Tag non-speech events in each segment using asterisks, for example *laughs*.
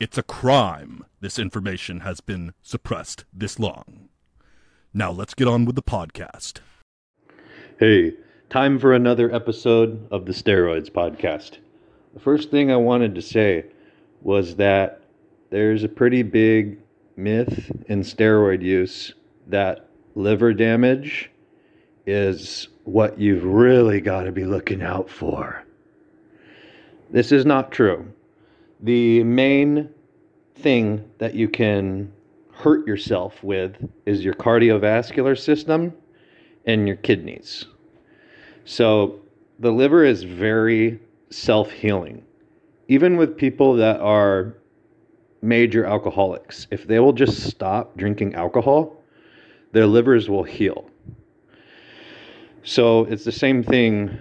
It's a crime this information has been suppressed this long. Now let's get on with the podcast. Hey, time for another episode of the Steroids Podcast. The first thing I wanted to say was that there's a pretty big myth in steroid use that liver damage is what you've really got to be looking out for. This is not true. The main thing that you can hurt yourself with is your cardiovascular system and your kidneys. So the liver is very self healing. Even with people that are major alcoholics, if they will just stop drinking alcohol, their livers will heal. So it's the same thing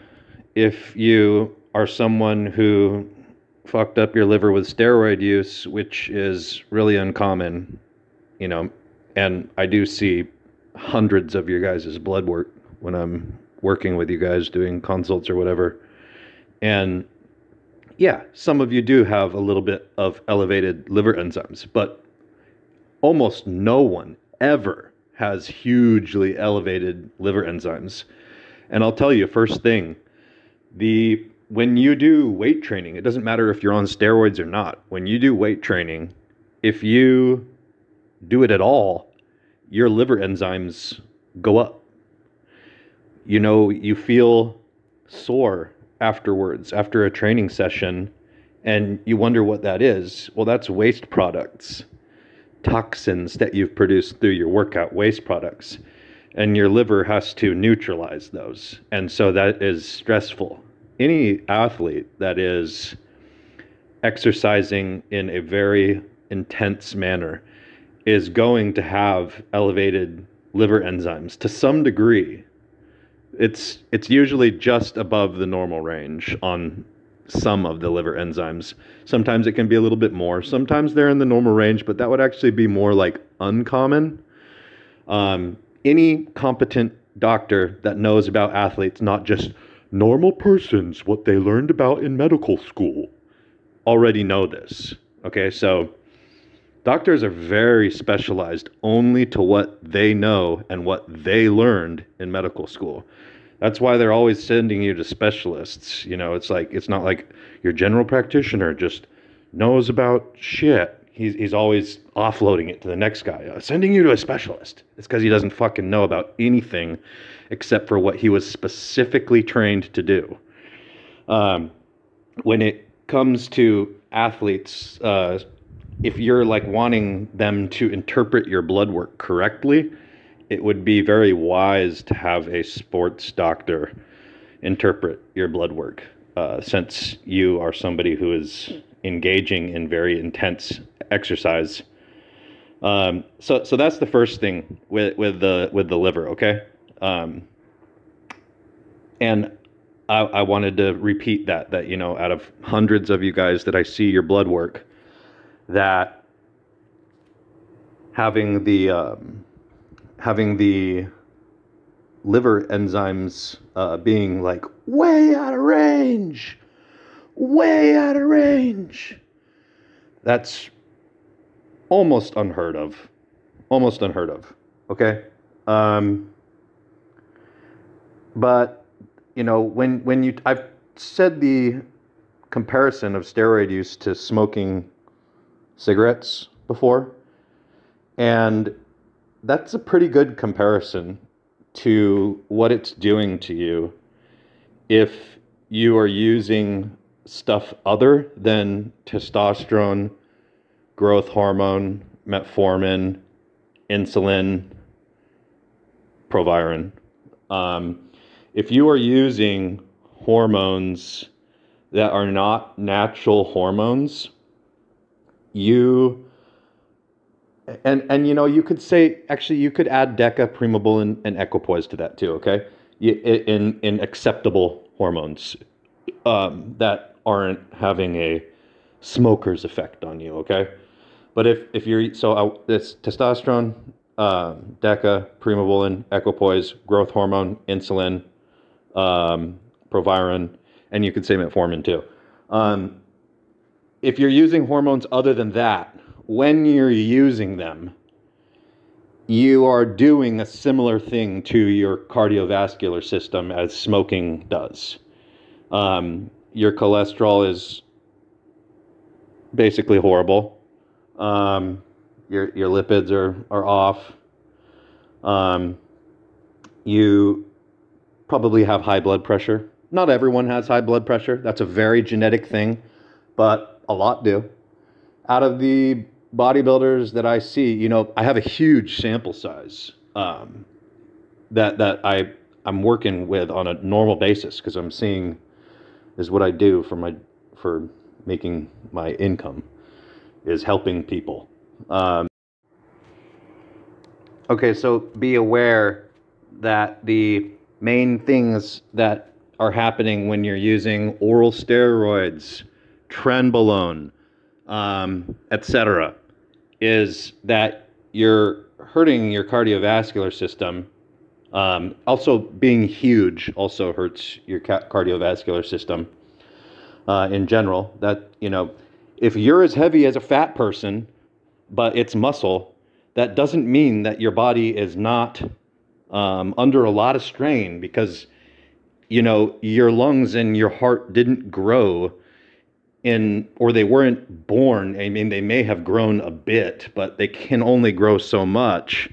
if you are someone who fucked up your liver with steroid use, which is really uncommon, you know, and I do see hundreds of your guys' blood work when I'm working with you guys doing consults or whatever. And yeah, some of you do have a little bit of elevated liver enzymes, but almost no one ever has hugely elevated liver enzymes. And I'll tell you, first thing, the when you do weight training, it doesn't matter if you're on steroids or not. When you do weight training, if you do it at all, your liver enzymes go up. You know, you feel sore afterwards, after a training session, and you wonder what that is. Well, that's waste products, toxins that you've produced through your workout, waste products. And your liver has to neutralize those. And so that is stressful any athlete that is exercising in a very intense manner is going to have elevated liver enzymes to some degree. It's it's usually just above the normal range on some of the liver enzymes. Sometimes it can be a little bit more. Sometimes they're in the normal range, but that would actually be more like uncommon. Um, any competent doctor that knows about athletes, not just normal persons, what they learned about in medical school, already know this. Okay, so doctors are very specialized only to what they know and what they learned in medical school. That's why they're always sending you to specialists. You know, it's like it's not like your general practitioner just knows about shit. He's, he's always offloading it to the next guy, uh, sending you to a specialist. It's because he doesn't fucking know about anything except for what he was specifically trained to do. Um, when it comes to athletes, uh, if you're like wanting them to interpret your blood work correctly, it would be very wise to have a sports doctor interpret your blood work, uh, since you are somebody who is engaging in very intense exercise. Um, so, so that's the first thing with with the with the liver. Okay, um, and I, I wanted to repeat that that you know out of hundreds of you guys that I see your blood work, that having the um, having the liver enzymes uh, being like way out of range, way out of range. That's almost unheard of. Almost unheard of. Okay? Um, but, you know, when, when you, I've said the comparison of steroid use to smoking cigarettes before. And that's a pretty good comparison to what it's doing to you if you are using stuff other than testosterone, growth hormone, metformin, insulin, proviron. Um, if you are using hormones that are not natural hormones, you and and you know you could say actually you could add deca, primobolan, and equipoise to that too. Okay, in in acceptable hormones um, that aren't having a smoker's effect on you. Okay, but if if you're so uh, it's testosterone, uh, deca, primobolan, equipoise, growth hormone, insulin, um, proviron, and you could say metformin too. Um, if you're using hormones other than that, when you're using them, you are doing a similar thing to your cardiovascular system as smoking does. Um, your cholesterol is basically horrible. Um, your your lipids are are off. Um, you probably have high blood pressure. Not everyone has high blood pressure. That's a very genetic thing, but a lot do. Out of the bodybuilders that I see, you know, I have a huge sample size um, that that I I'm working with on a normal basis because I'm seeing is what I do for my for making my income is helping people. Um, okay, so be aware that the main things that are happening when you're using oral steroids, trenbolone, um, etc., is that you're hurting your cardiovascular system. Um, also, being huge also hurts your ca- cardiovascular system uh, in general. That you know, if you're as heavy as a fat person, but it's muscle, that doesn't mean that your body is not um, under a lot of strain because you know your lungs and your heart didn't grow in or they weren't born. I mean they may have grown a bit but they can only grow so much.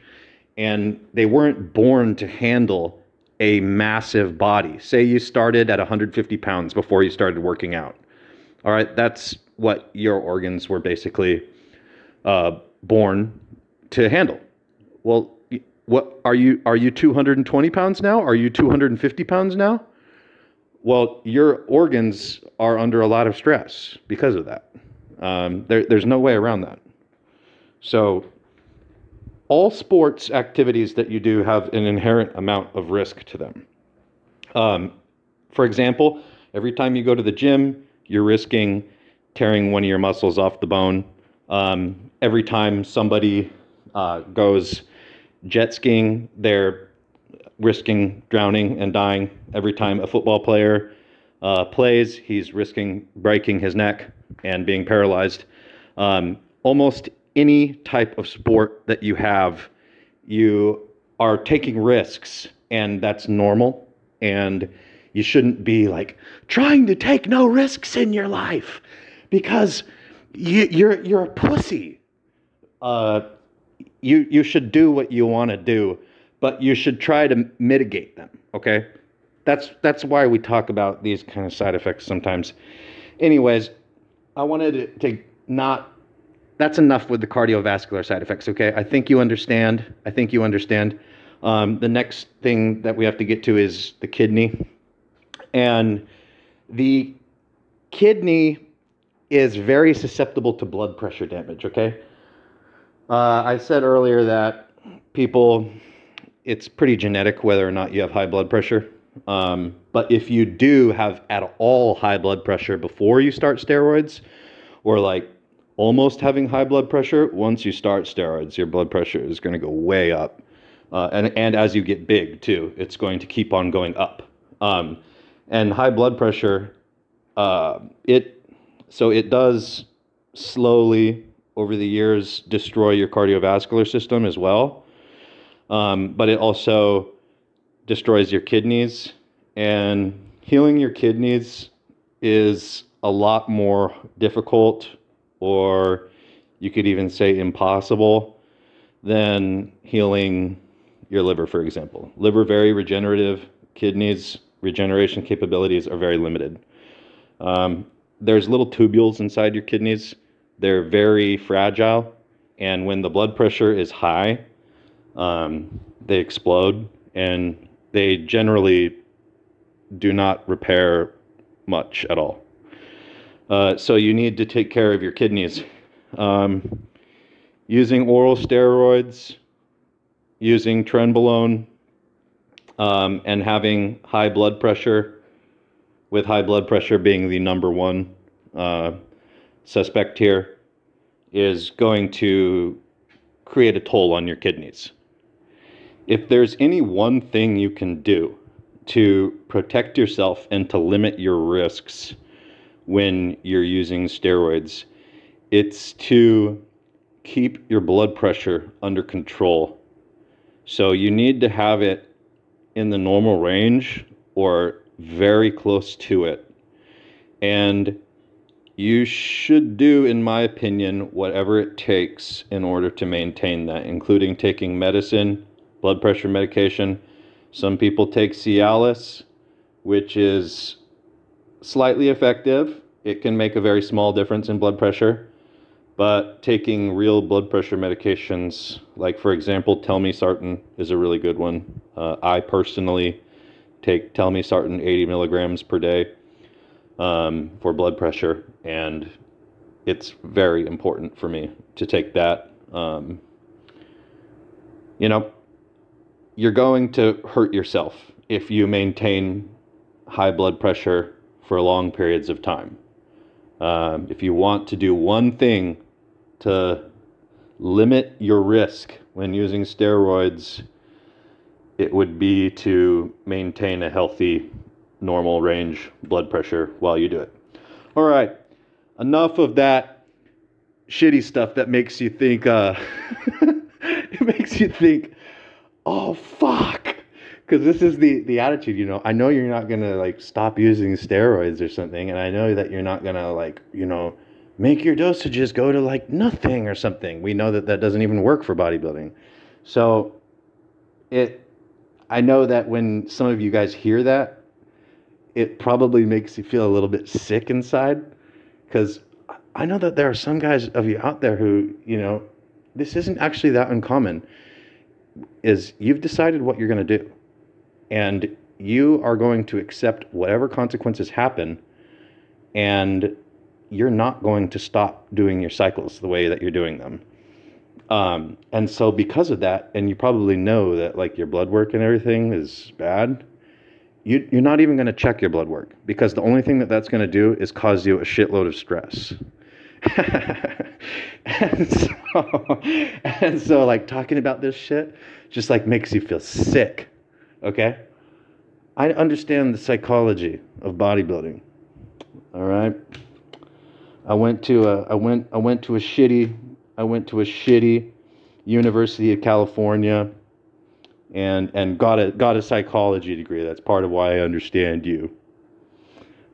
And they weren't born to handle a massive body. Say you started at 150 pounds before you started working out. All right? That's what your organs were basically uh, born to handle. Well what are you are you 220 pounds now are you 250 pounds now well, your organs are under a lot of stress because of that. Um, there, there's no way around that. So, all sports activities that you do have an inherent amount of risk to them. Um, for example, every time you go to the gym, you're risking tearing one of your muscles off the bone. Um, every time somebody uh, goes jet skiing, they're risking drowning and dying every time a football player uh, plays. He's risking breaking his neck and being paralyzed. Um, almost any type of sport that you have, you are taking risks, and that's normal. And you shouldn't be like trying to take no risks in your life because you, you're you're a pussy. Uh, you you should do what you want to do but you should try to mitigate them. Okay, that's that's why we talk about these kind of side effects sometimes. Anyways, I wanted to, to not. That's enough with the cardiovascular side effects. Okay, I think you understand. I think you understand. Um, the next thing that we have to get to is the kidney, and the kidney is very susceptible to blood pressure damage. Okay, uh, I said earlier that people it's pretty genetic whether or not you have high blood pressure. Um, but if you do have at all high blood pressure before you start steroids, or like almost having high blood pressure, once you start steroids, your blood pressure is going to go way up. Uh, and, and as you get big too, it's going to keep on going up. Um, and high blood pressure, uh, it so it does slowly over the years destroy your cardiovascular system as well um, but it also destroys your kidneys. And healing your kidneys is a lot more difficult or you could even say impossible, than healing your liver, for example. Liver very regenerative, kidneys regeneration capabilities are very limited. Um, there's little tubules inside your kidneys. They're very fragile, and when the blood pressure is high, um, they explode, and they generally do not repair much at all. Uh, so you need to take care of your kidneys. Um, using oral steroids, using trenbolone, um, and having high blood pressure, with high blood pressure being the number one uh, suspect here, is going to create a toll on your kidneys. If there's any one thing you can do to protect yourself and to limit your risks when you're using steroids, it's to keep your blood pressure under control. So you need to have it in the normal range or very close to it. And you should do, in my opinion, whatever it takes in order to maintain that, including taking medicine, blood pressure medication. Some people take Cialis, which is slightly effective. It can make a very small difference in blood pressure. But taking real blood pressure medications, like for example, telmisartan is a really good one. Uh, I personally take telmisartan 80 milligrams per day um, for blood pressure, and it's very important for me to take that. Um, you know, you're going to hurt yourself if you maintain high blood pressure for long periods of time. Um, if you want to do one thing to limit your risk when using steroids, it would be to maintain a healthy, normal range blood pressure while you do it. All right, enough of that shitty stuff that makes you think, uh, *laughs* it makes you think, oh, fuck. Because this is the, the attitude, you know. I know you're not going to, like, stop using steroids or something, and I know that you're not going to, like, you know, make your dosages go to like nothing or something. We know that that doesn't even work for bodybuilding. So it I know that when some of you guys hear that, it probably makes you feel a little bit sick inside cuz I know that there are some guys of you out there who, you know, this isn't actually that uncommon. Is you've decided what you're going to do. And you are going to accept whatever consequences happen and you're not going to stop doing your cycles the way that you're doing them. Um, and so because of that, and you probably know that like your blood work and everything is bad, you, you're not even going to check your blood work because the only thing that that's going to do is cause you a shitload of stress. *laughs* and so, and so like talking about this shit just like makes you feel sick. Okay. I understand the psychology of bodybuilding. All right. I went to a I went I went to a shitty I went to a shitty University of California and and got a got a psychology degree. That's part of why I understand you.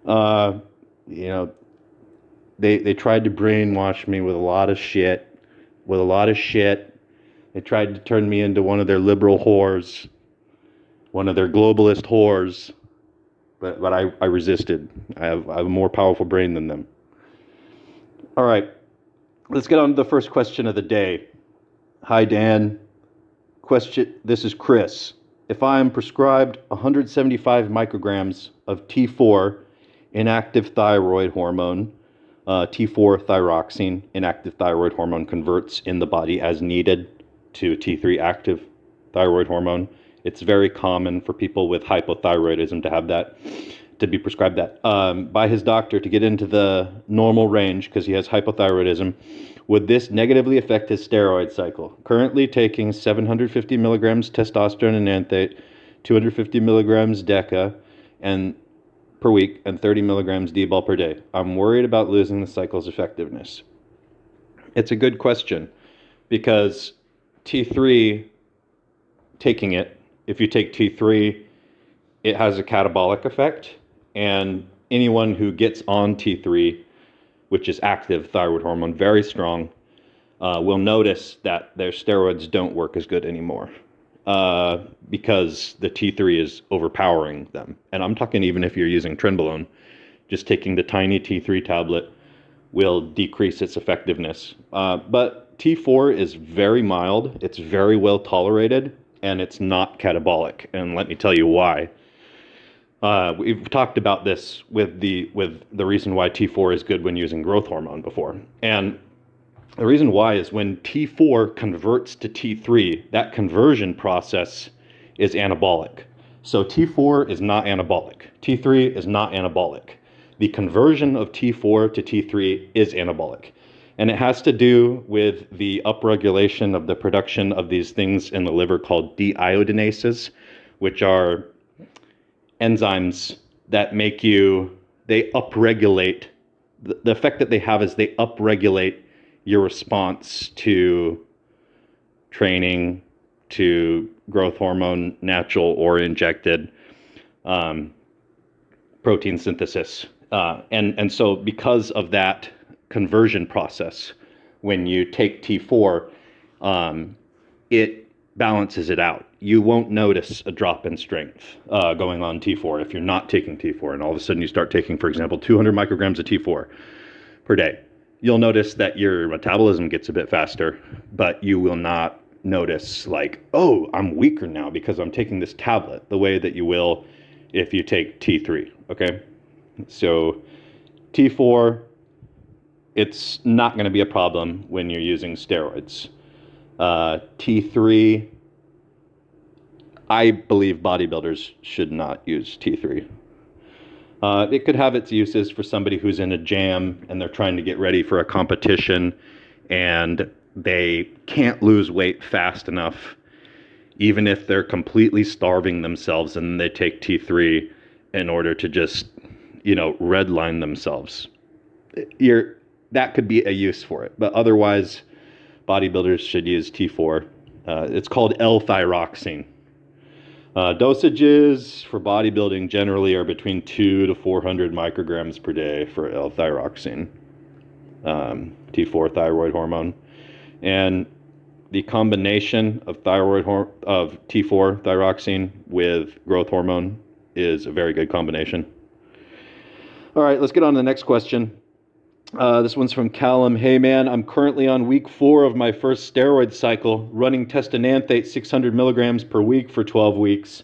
Uh, you know, they they tried to brainwash me with a lot of shit, with a lot of shit. They tried to turn me into one of their liberal whores, one of their globalist whores. But but I, I resisted. I have I have a more powerful brain than them. All right, let's get on to the first question of the day. Hi, Dan. Question This is Chris. If I am prescribed 175 micrograms of T4 inactive thyroid hormone, uh, T4 thyroxine inactive thyroid hormone converts in the body as needed to T3 active thyroid hormone. It's very common for people with hypothyroidism to have that to be prescribed that um, by his doctor to get into the normal range because he has hypothyroidism. Would this negatively affect his steroid cycle? Currently taking 750 milligrams testosterone enanthate, 250 milligrams deca, and per week, and 30 milligrams D-bol per day. I'm worried about losing the cycle's effectiveness. It's a good question because T3, taking it, if you take T3, it has a catabolic effect and anyone who gets on T3, which is active thyroid hormone, very strong, uh, will notice that their steroids don't work as good anymore uh, because the T3 is overpowering them. And I'm talking even if you're using trenbolone, just taking the tiny T3 tablet will decrease its effectiveness. Uh, but T4 is very mild, it's very well tolerated, and it's not catabolic. And let me tell you why. Uh, we've talked about this with the with the reason why T4 is good when using growth hormone before, and the reason why is when T4 converts to T3, that conversion process is anabolic. So T4 is not anabolic. T3 is not anabolic. The conversion of T4 to T3 is anabolic. And it has to do with the upregulation of the production of these things in the liver called deiodinases, which are enzymes that make you, they upregulate. The, effect that they have is they upregulate your response to training, to growth hormone, natural or injected, um, protein synthesis. Uh, and, and so, because of that conversion process, when you take T4, um, it balances it out. You won't notice a drop in strength uh, going on T4 if you're not taking T4, and all of a sudden you start taking, for example, 200 micrograms of T4 per day you'll notice that your metabolism gets a bit faster, but you will not notice like, oh, I'm weaker now because I'm taking this tablet the way that you will if you take T3, okay? So T4 it's not going to be a problem when you're using steroids. Uh, T3 I believe bodybuilders should not use T3. Uh, it could have its uses for somebody who's in a jam and they're trying to get ready for a competition and they can't lose weight fast enough, even if they're completely starving themselves and they take T3 in order to just, you know, redline themselves. You're, that could be a use for it. But otherwise, bodybuilders should use T4. Uh, it's called L-thyroxine. Uh, dosages for bodybuilding generally are between two to 400 micrograms per day for L-thyroxine, um, T4 thyroid hormone, and the combination of thyroid hor- of T4 thyroxine with growth hormone is a very good combination. All right, let's get on to the next question. Uh, this one's from Callum. Hey man, I'm currently on week four of my first steroid cycle, running test enanthate 600 milligrams per week for 12 weeks.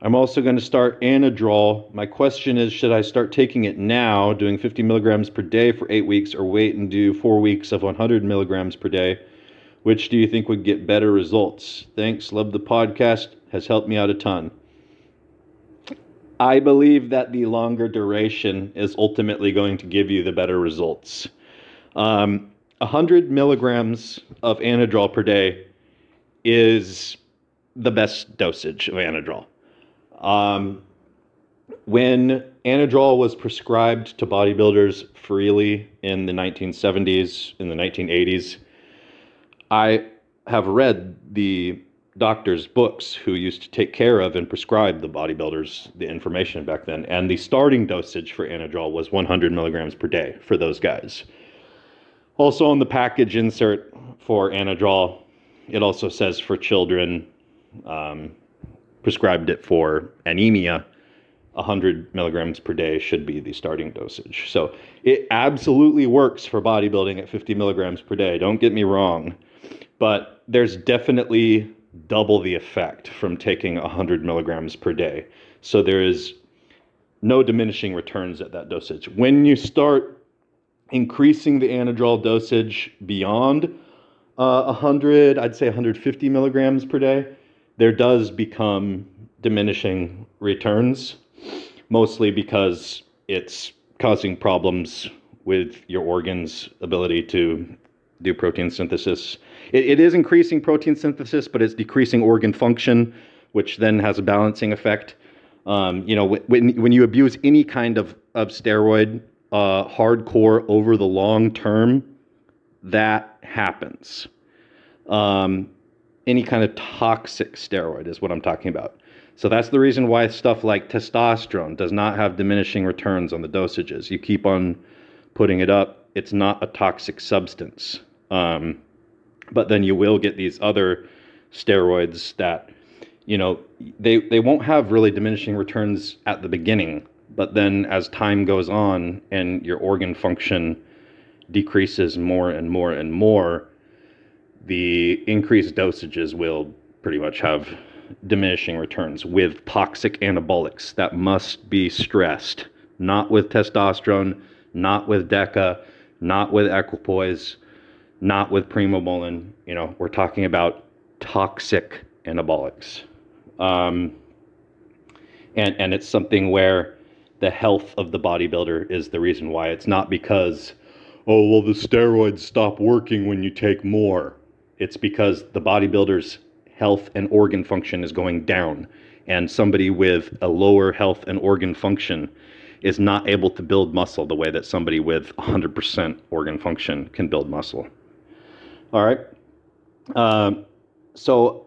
I'm also going to start Anadrol. My question is should I start taking it now, doing 50 milligrams per day for eight weeks, or wait and do four weeks of 100 milligrams per day? Which do you think would get better results? Thanks. Love the podcast. Has helped me out a ton. I believe that the longer duration is ultimately going to give you the better results. Um, 100 milligrams of Anadrol per day is the best dosage of Anadrol. Um, when Anadrol was prescribed to bodybuilders freely in the 1970s, in the 1980s, I have read the doctors' books who used to take care of and prescribe the bodybuilders the information back then. And the starting dosage for Anadrol was 100 milligrams per day for those guys. Also, on the package insert for Anadrol, it also says for children, um, prescribed it for anemia. 100 milligrams per day should be the starting dosage. So it absolutely works for bodybuilding at 50 milligrams per day. Don't get me wrong. But there's definitely double the effect from taking 100 milligrams per day. So there is no diminishing returns at that dosage. When you start increasing the anadrol dosage beyond uh, 100, I'd say 150 milligrams per day, there does become diminishing returns, mostly because it's causing problems with your organs' ability to do protein synthesis it, it is increasing protein synthesis, but it's decreasing organ function, which then has a balancing effect. Um, you know, when, when you abuse any kind of, of steroid uh, hardcore over the long term, that happens. Um, any kind of toxic steroid is what I'm talking about. So that's the reason why stuff like testosterone does not have diminishing returns on the dosages. You keep on putting it up, it's not a toxic substance. Um, but then you will get these other steroids that you know they they won't have really diminishing returns at the beginning but then as time goes on and your organ function decreases more and more and more the increased dosages will pretty much have diminishing returns with toxic anabolics that must be stressed. Not with testosterone not with deca not with equipoise not with primobolan you know we're talking about toxic anabolics um, and and it's something where the health of the bodybuilder is the reason why. It's not because, oh well, the steroids stop working when you take more. It's because the bodybuilder's health and organ function is going down, and somebody with a lower health and organ function is not able to build muscle the way that somebody with 100% organ function can build muscle. All right. Um, so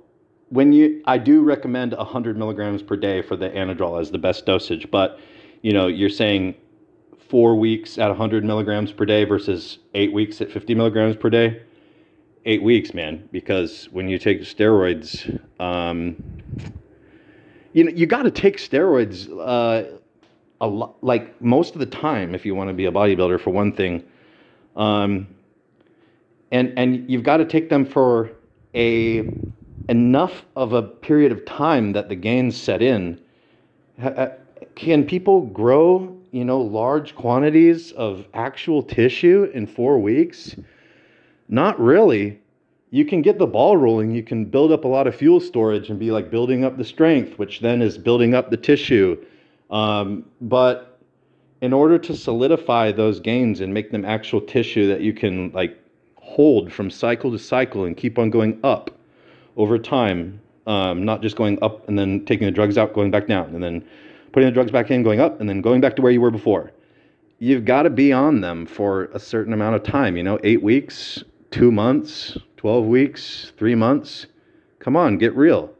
when you, I do recommend 100 milligrams per day for the Anadrol as the best dosage, but you know, you're saying four weeks at 100 milligrams per day versus eight weeks at 50 milligrams per day. Eight weeks, man, because when you take steroids, um, you know, you got to take steroids uh, a lot, like most of the time if you want to be a bodybuilder, for one thing. Um, and and you've got to take them for a enough of a period of time that the gains set in, can people grow, you know, large quantities of actual tissue in four weeks? Not really. You can get the ball rolling. You can build up a lot of fuel storage and be like building up the strength, which then is building up the tissue. Um, but in order to solidify those gains and make them actual tissue that you can like hold from cycle to cycle and keep on going up, over time, um, not just going up and then taking the drugs out, going back down, and then putting the drugs back in, going up, and then going back to where you were before. You've got to be on them for a certain amount of time, you know, eight weeks, two months, 12 weeks, three months. Come on, get real.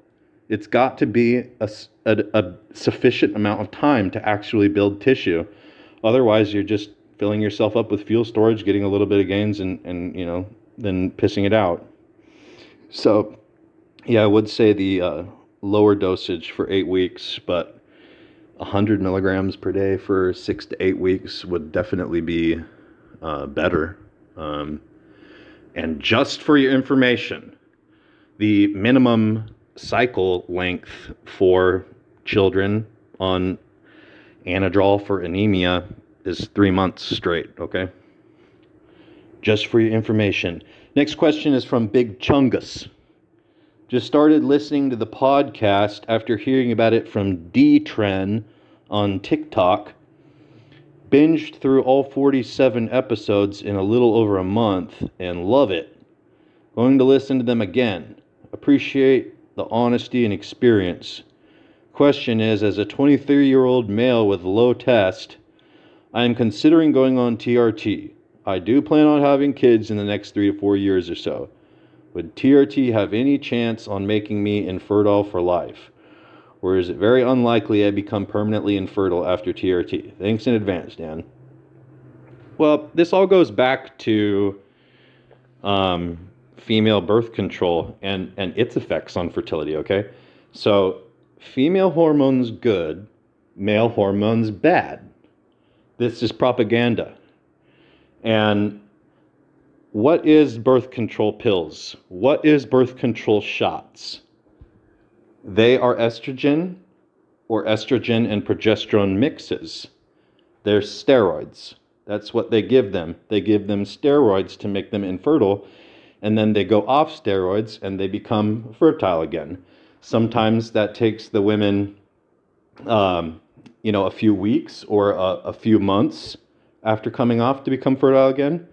It's got to be a, a, a sufficient amount of time to actually build tissue. Otherwise, you're just filling yourself up with fuel storage, getting a little bit of gains, and, and you know, then pissing it out. So yeah, I would say the uh, lower dosage for eight weeks, but 100 milligrams per day for six to eight weeks would definitely be uh, better. Um, and just for your information, the minimum cycle length for children on Anadrol for anemia is three months straight, okay? Just for your information. Next question is from Big Chungus. Just started listening to the podcast after hearing about it from D Tren on TikTok. Binged through all 47 episodes in a little over a month and love it. Going to listen to them again. Appreciate the honesty and experience. Question is As a 23 year old male with low test, I am considering going on TRT. I do plan on having kids in the next three to four years or so. Would TRT have any chance on making me infertile for life? Or is it very unlikely I become permanently infertile after TRT? Thanks in advance, Dan. Well, this all goes back to um, female birth control and, and its effects on fertility, okay? So, female hormones good, male hormones bad. This is propaganda. And what is birth control pills? What is birth control shots? They are estrogen or estrogen and progesterone mixes. They're steroids. That's what they give them. They give them steroids to make them infertile, and then they go off steroids and they become fertile again. Sometimes that takes the women, um, you know, a few weeks or a, a few months after coming off to become fertile again.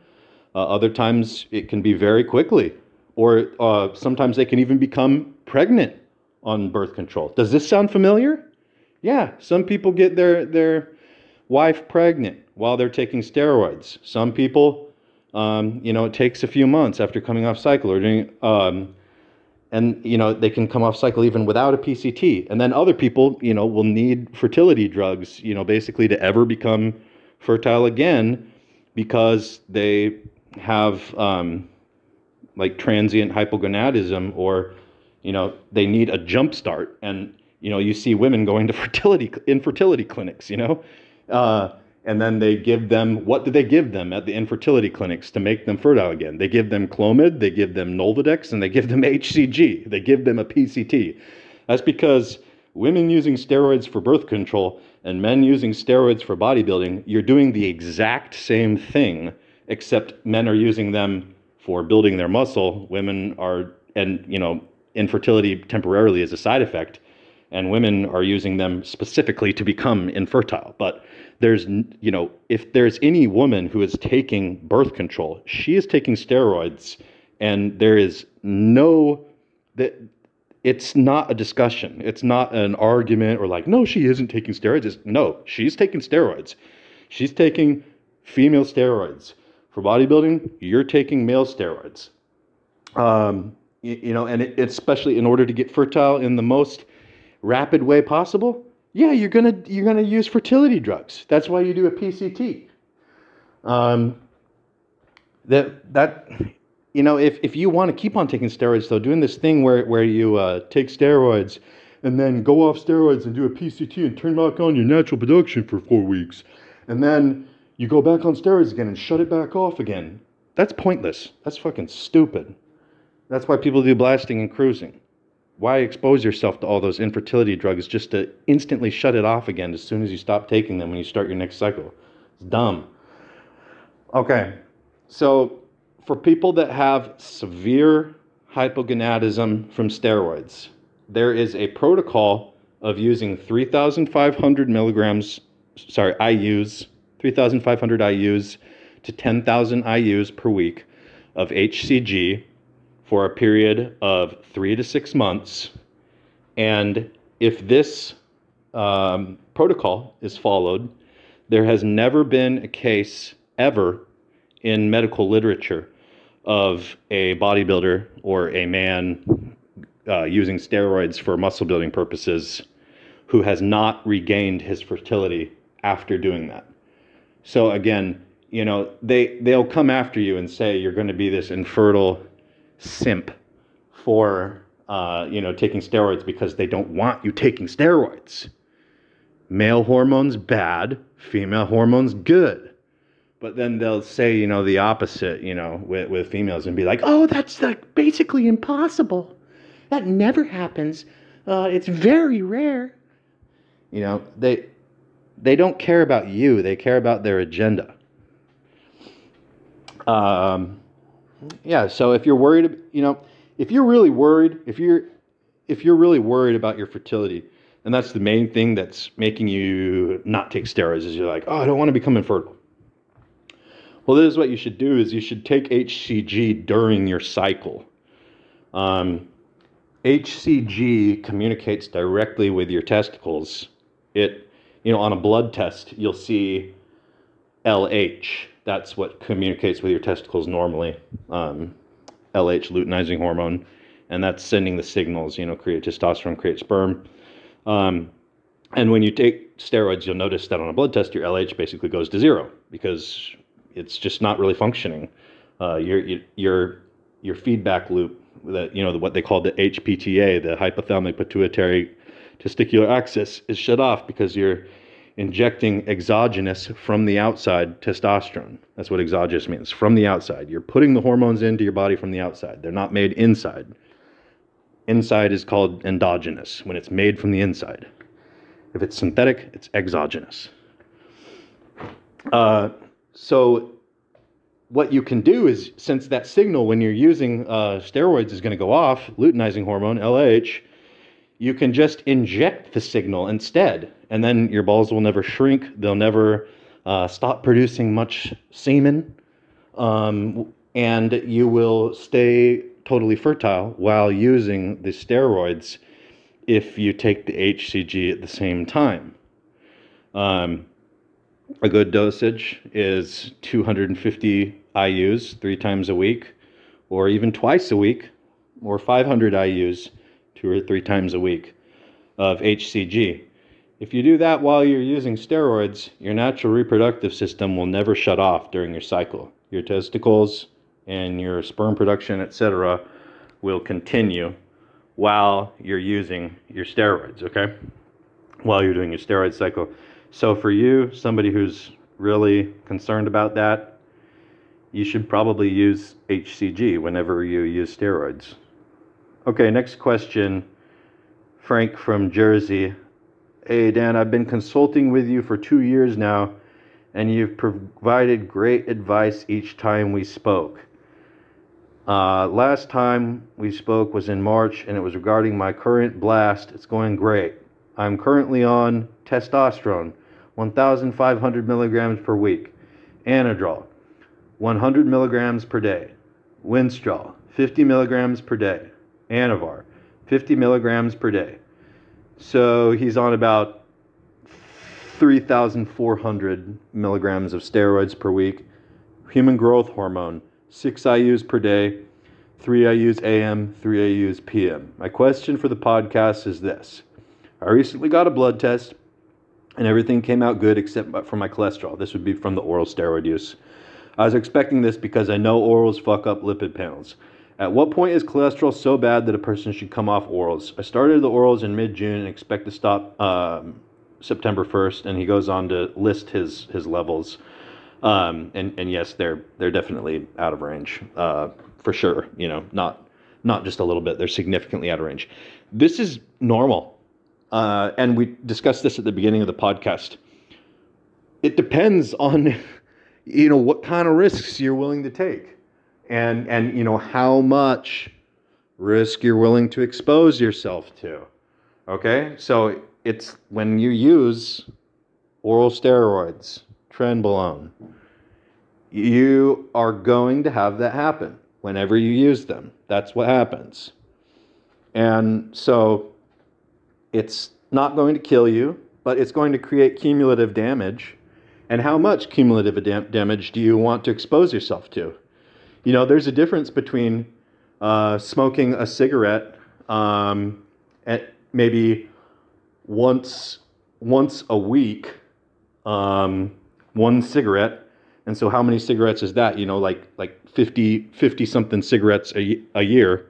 Uh, other times it can be very quickly, or uh, sometimes they can even become pregnant on birth control. Does this sound familiar? Yeah, some people get their, their wife pregnant while they're taking steroids. Some people, um, you know, it takes a few months after coming off cycle or doing, um, and you know they can come off cycle even without a PCT. And then other people, you know, will need fertility drugs, you know, basically to ever become fertile again because they have um, like transient hypogonadism or you know they need a jump start and you know you see women going to *laughs* fertility infertility clinics you know uh, and then they give them what do they give them at the infertility clinics to make them fertile again? They give them clomid they give them nolvadex and they give them *laughs* hcg they give them a pct that's because women using steroids for birth control and men using steroids for bodybuilding you're doing the exact same thing except men are using them for building their muscle. Women are and you know infertility temporarily is a side effect and women are using them specifically to become infertile. But there's you know if there's any woman who is taking birth control she is taking steroids and there is no that it's not a discussion. It's not an argument or like no she isn't taking steroids. It's, no she's taking steroids. She's taking female steroids. For bodybuilding you're taking male steroids. Um, you, you know and it, especially in order to get fertile in the most rapid way possible yeah, you're gonna you're gonna use fertility drugs. That's why you do a PCT. Um, that that you know, if if you want to keep on taking steroids, though, doing this thing where where you uh, take steroids and then go off steroids and do a PCT and turn back on your natural production for four weeks, and then you go back on steroids again and shut it back off again. That's pointless. That's fucking stupid. That's why people do blasting and cruising why expose yourself to all those infertility drugs just to instantly shut it off again as soon as you stop taking them when you start your next cycle? It's dumb. Okay, so for people that have severe hypogonadism from steroids, there is a protocol of using 3,500 milligrams, sorry, IUs, 3,500 IUs to 10,000 IUs per week of HCG for a period of three to six months. And if this um, protocol is followed, there has never been a case ever in medical literature of a bodybuilder or a man uh, using steroids for muscle building purposes who has not regained his fertility after doing that. So again, you know, they they'll come after you and say you're going to be this infertile simp for uh, you know taking steroids because they don't want you taking steroids. Male hormones bad, female hormones good. But then they'll say, you know, the opposite, you know, with, with females and be like, oh, that's like basically impossible. That never happens. Uh, it's very rare. You know, they they don't care about you. They care about their agenda. Um, yeah, so if you're worried, you know, if you're really worried, if you're if you're really worried about your fertility, and that's the main thing that's making you not take steroids is you're like, "Oh, I don't want to become infertile." Well, this is what you should do is you should take HCG during your cycle. Um, HCG communicates directly with your testicles. It, you know, on a blood test, you'll see LH, that's what communicates with your testicles normally. Um, LH, luteinizing hormone, and that's sending the signals. You know, create testosterone, create sperm. Um, and when you take steroids, you'll notice that on a blood test, your LH basically goes to zero because it's just not really functioning. Uh, your your your feedback loop, that you know what they call the HPTA, the hypothalamic pituitary testicular axis, is shut off because you're injecting exogenous from the outside testosterone. That's what exogenous means from the outside. You're putting the hormones into your body from the outside, they're not made inside. Inside is called endogenous when it's made from the inside. If it's synthetic, it's exogenous. Uh, so, what you can do is, since that signal when you're using uh, steroids is going to go off, luteinizing hormone, LH, you can just inject the signal instead and then your balls will never shrink. They'll never uh, stop producing much semen, um, and you will stay totally fertile while using the steroids if you take the HCG at the same time. Um, a good dosage is 250 IUs three times a week, or even twice a week, or 500 IUs two or three times a week of HCG. If you do that while you're using steroids, your natural reproductive system will never shut off during your cycle. Your testicles and your sperm production, etc., will continue while you're using your steroids, okay? While you're doing your steroid cycle. So for you, somebody who's really concerned about that, you should probably use HCG whenever you use steroids. Okay, next question. Frank from Jersey. Hey, Dan, I've been consulting with you for two years now, and you've provided great advice each time we spoke. Uh, last time we spoke was in March, and it was regarding my current blast. It's going great. I'm currently on testosterone, 1,500 milligrams per week, Anadrol, 100 milligrams per day, Winstrol, 50 milligrams per day, Anavar, 50 milligrams per day. So he's on about 3,400 milligrams of steroids per week, human growth hormone, six IUs per day, three IUs AM, three IUs PM. My question for the podcast is this I recently got a blood test and everything came out good except for my cholesterol. This would be from the oral steroid use. I was expecting this because I know orals fuck up lipid panels. At what point is cholesterol so bad that a person should come off orals? I started the orals in mid June and expect to stop um, September 1st, and he goes on to list his, his levels. Um, and, and yes, they're they're definitely out of range uh, for sure. You know, not not just a little bit. They're significantly out of range. This is normal, uh, and we discussed this at the beginning of the podcast. It depends on, *laughs* you know, what kind of risks you're willing to take, and and you know how much risk you're willing to expose yourself to. Okay, so it's when you use oral steroids trenbolone. You are going to have that happen whenever you use them. That's what happens. And so it's not going to kill you, but it's going to create cumulative damage. And how much cumulative dam- damage do you want to expose yourself to? You know, there's a difference between uh, smoking a cigarette um, at maybe once once a week um, one cigarette. And so how many cigarettes is that? You know, like like 50, 50 something cigarettes a, a year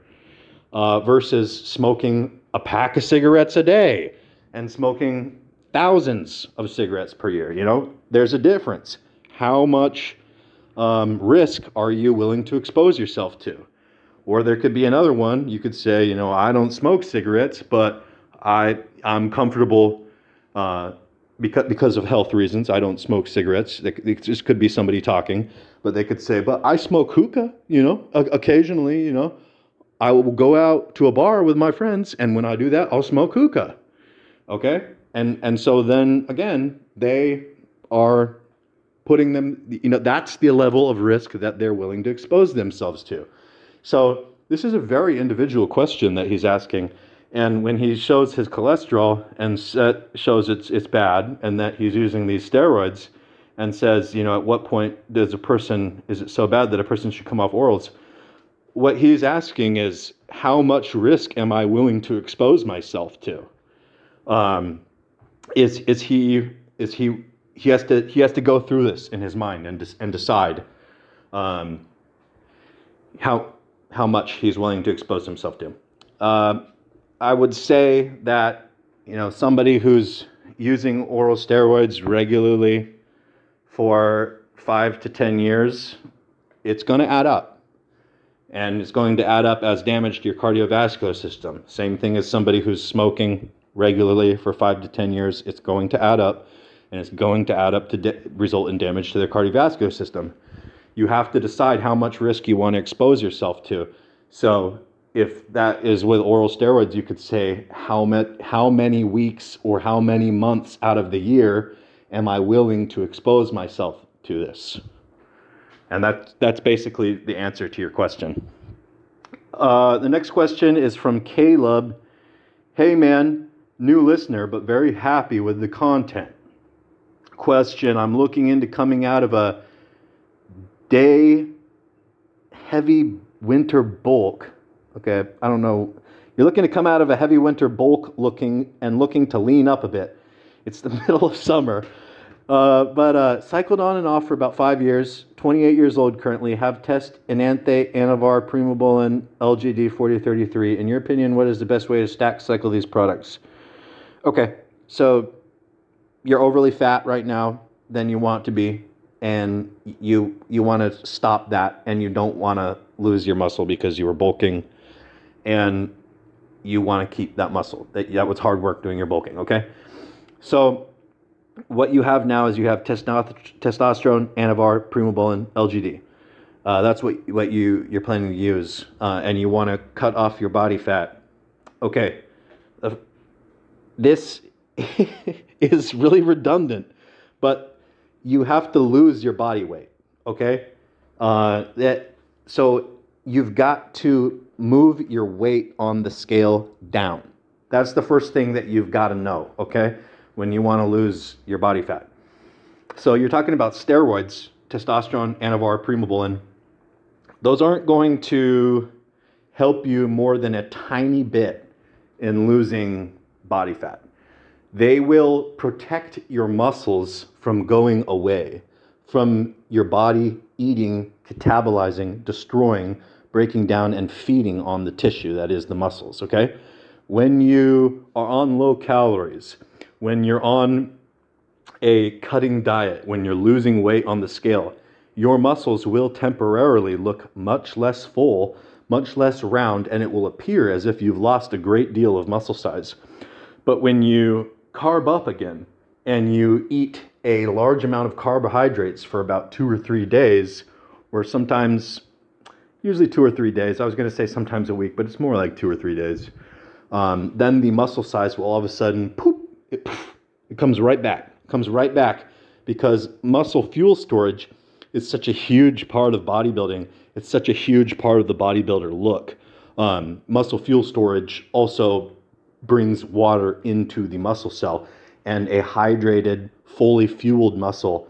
uh, versus smoking a pack of cigarettes a day and smoking thousands of cigarettes per year. You know, there's a difference. How much um, risk are you willing to expose yourself to? Or there could be another one. You could say, you know, I don't smoke cigarettes, but I I'm comfortable uh, because because of health reasons, I don't smoke cigarettes. It just could be somebody talking, but they could say, "But I smoke hookah." You know, occasionally, you know, I will go out to a bar with my friends, and when I do that, I'll smoke hookah. Okay, and and so then again, they are putting them. You know, that's the level of risk that they're willing to expose themselves to. So this is a very individual question that he's asking. And when he shows his cholesterol and set, shows it's, it's bad and that he's using these steroids and says, you know, at what point does a person, is it so bad that a person should come off orals? What he's asking is, how much risk am I willing to expose myself to? Um, is, is he, is he, he has to, he has to go through this in his mind and, and decide um, how, how much he's willing to expose himself to. Uh, I would say that you know somebody who's using oral steroids regularly for five to ten years, it's going to add up. And it's going to add up as damage to your cardiovascular system. Same thing as somebody who's smoking regularly for five to ten years, it's going to add up, and it's going to add up to de- result in damage to their cardiovascular system. You have to decide how much risk you want to expose yourself to. So if that is with oral steroids, you could say how, met, how many weeks or how many months out of the year am I willing to expose myself to this? And that, that's basically the answer to your question. Uh, the next question is from Caleb. Hey man, new listener, but very happy with the content. Question I'm looking into coming out of a day heavy winter bulk Okay, I don't know. You're looking to come out of a heavy winter bulk looking and looking to lean up a bit. It's the *laughs* middle of summer. Uh, but uh, cycled on and off for about five years. 28 years old currently. Have test Enanthate, Anavar, Primobolan, LGD 4033. In your opinion, what is the best way to stack cycle these products? Okay, so you're overly fat right now than you want to be, and you you want to stop that, and you don't want to lose your muscle because you were bulking, and you want to keep that muscle. That that was hard work doing your bulking. Okay, so what you have now is you have testosterone, Anavar, Primobolan, LGD. Uh, that's what what you you're planning to use, uh, and you want to cut off your body fat. Okay, uh, this *laughs* *laughs* is really redundant, but you have to lose your body weight. Okay, uh, that so you've got to move your weight on the scale down. That's the first thing that you've got to know. Okay when you want to lose your body fat. So you're talking about steroids, testosterone, anavar, primobolan. Those aren't going to help you more than a tiny bit in losing body fat. They will protect your muscles from going away, from your body eating, catabolizing, destroying, breaking down, and feeding on the tissue that is the muscles, okay? When you are on low calories, when you're on a cutting diet, when you're losing weight on the scale, your muscles will temporarily look much less full, much less round, and it will appear as if you've lost a great deal of muscle size. But when you carb up again and you eat a large amount of carbohydrates for about two or three days, or sometimes, usually two or three days, I was going to say sometimes a week, but it's more like two or three days, um, then the muscle size will all of a sudden poop it, it comes right back. Comes right back because muscle fuel storage is such a huge part of bodybuilding. It's such a huge part of the bodybuilder look. Um, muscle fuel storage also brings water into the muscle cell, and a hydrated, fully fueled muscle.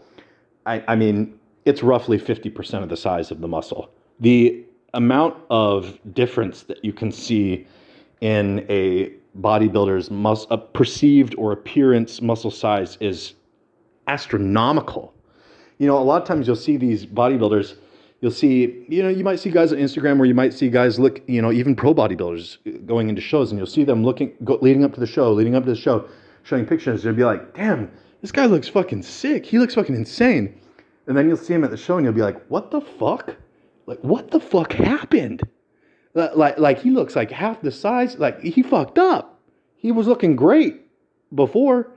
I, I mean, it's roughly 50% of the size of the muscle. The amount of difference that you can see in a bodybuilders' mus- a perceived or appearance muscle size is astronomical. You know, a lot of times you'll see these bodybuilders, you'll see, you know, you might see guys on Instagram where you might see guys look, you know, even pro bodybuilders going into shows and you'll see them looking, go, leading up to the show, leading up to the show, showing pictures. They'll be like, damn, this guy looks fucking sick. He looks fucking insane. And then you'll see him at the show and you'll be like, what the fuck? Like, what the fuck happened? Like, like he looks like half the size. Like he fucked up. He was looking great before,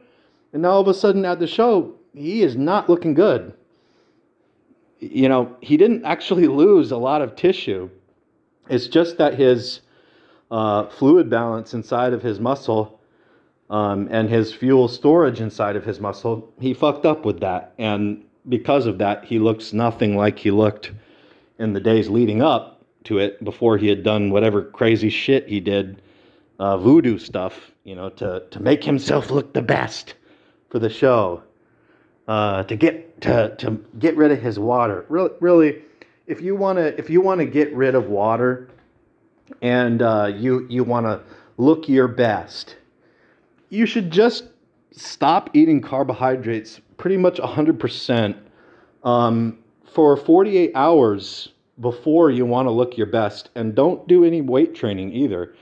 and now all of a sudden at the show, he is not looking good. You know, he didn't actually lose a lot of tissue. It's just that his uh, fluid balance inside of his muscle um, and his fuel storage inside of his muscle, he fucked up with that. And because of that, he looks nothing like he looked in the days leading up to it before he had done whatever crazy shit he did, uh, voodoo stuff, you know, to, to make himself look the best for the show, uh, to get to, to get rid of his water. Really, really, if you want to if you want to get rid of water, and uh, you you want to look your best, you should just stop eating carbohydrates pretty much 100% um, for 48 hours before you want to look your best. And don't do any weight training either,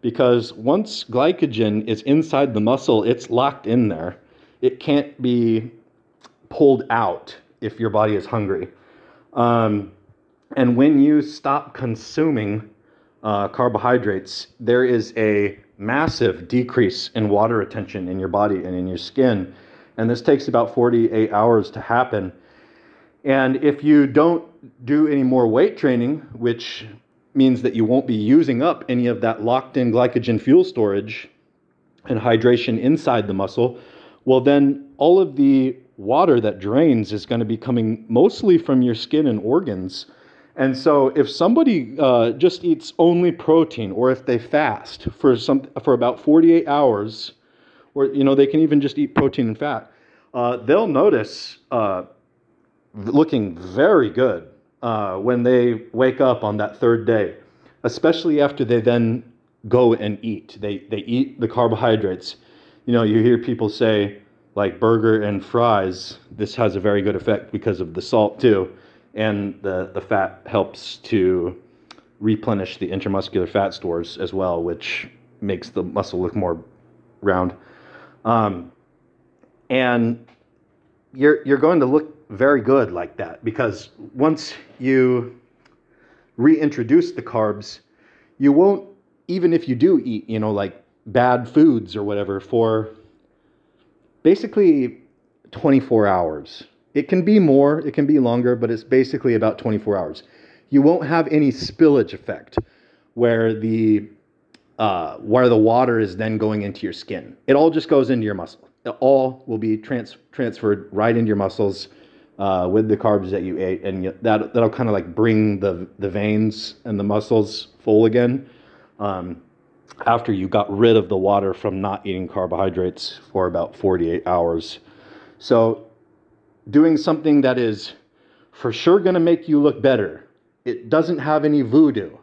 because once glycogen is inside the muscle, it's locked in there. It can't be pulled out if your body is hungry. Um, and when you stop consuming uh, carbohydrates, there is a massive decrease in water retention in your body and in your skin. And this takes about 48 hours to happen. And if you don't do any more weight training, which means that you won't be using up any of that locked in glycogen fuel storage and hydration inside the muscle, well, then all of the water that drains is going to be coming mostly from your skin and organs. And so, if somebody uh, just eats only protein, or if they fast for some for about 48 hours, or you know they can even just eat protein and fat, uh, they'll notice uh, looking very good uh, when they wake up on that third day, especially after they then go and eat. They, they eat the carbohydrates. You know, you hear people say, like burger and fries, this has a very good effect because of the salt too, and the the fat helps to replenish the intramuscular fat stores as well, which makes the muscle look more round. Um, and you're you're going to look very good like that because once you reintroduce the carbs, you won't even if you do eat, you know, like bad foods or whatever for basically 24 hours. It can be more, it can be longer, but it's basically about 24 hours. You won't have any spillage effect where the uh, where the water is then going into your skin. It all just goes into your muscle. It all will be trans- transferred right into your muscles uh, with the carbs that you ate, and that that'll kind of like bring the the veins and the muscles full again. Um, after you got rid of the water from not eating carbohydrates for about 48 hours. So, doing something that is for sure going to make you look better. It doesn't have any voodoo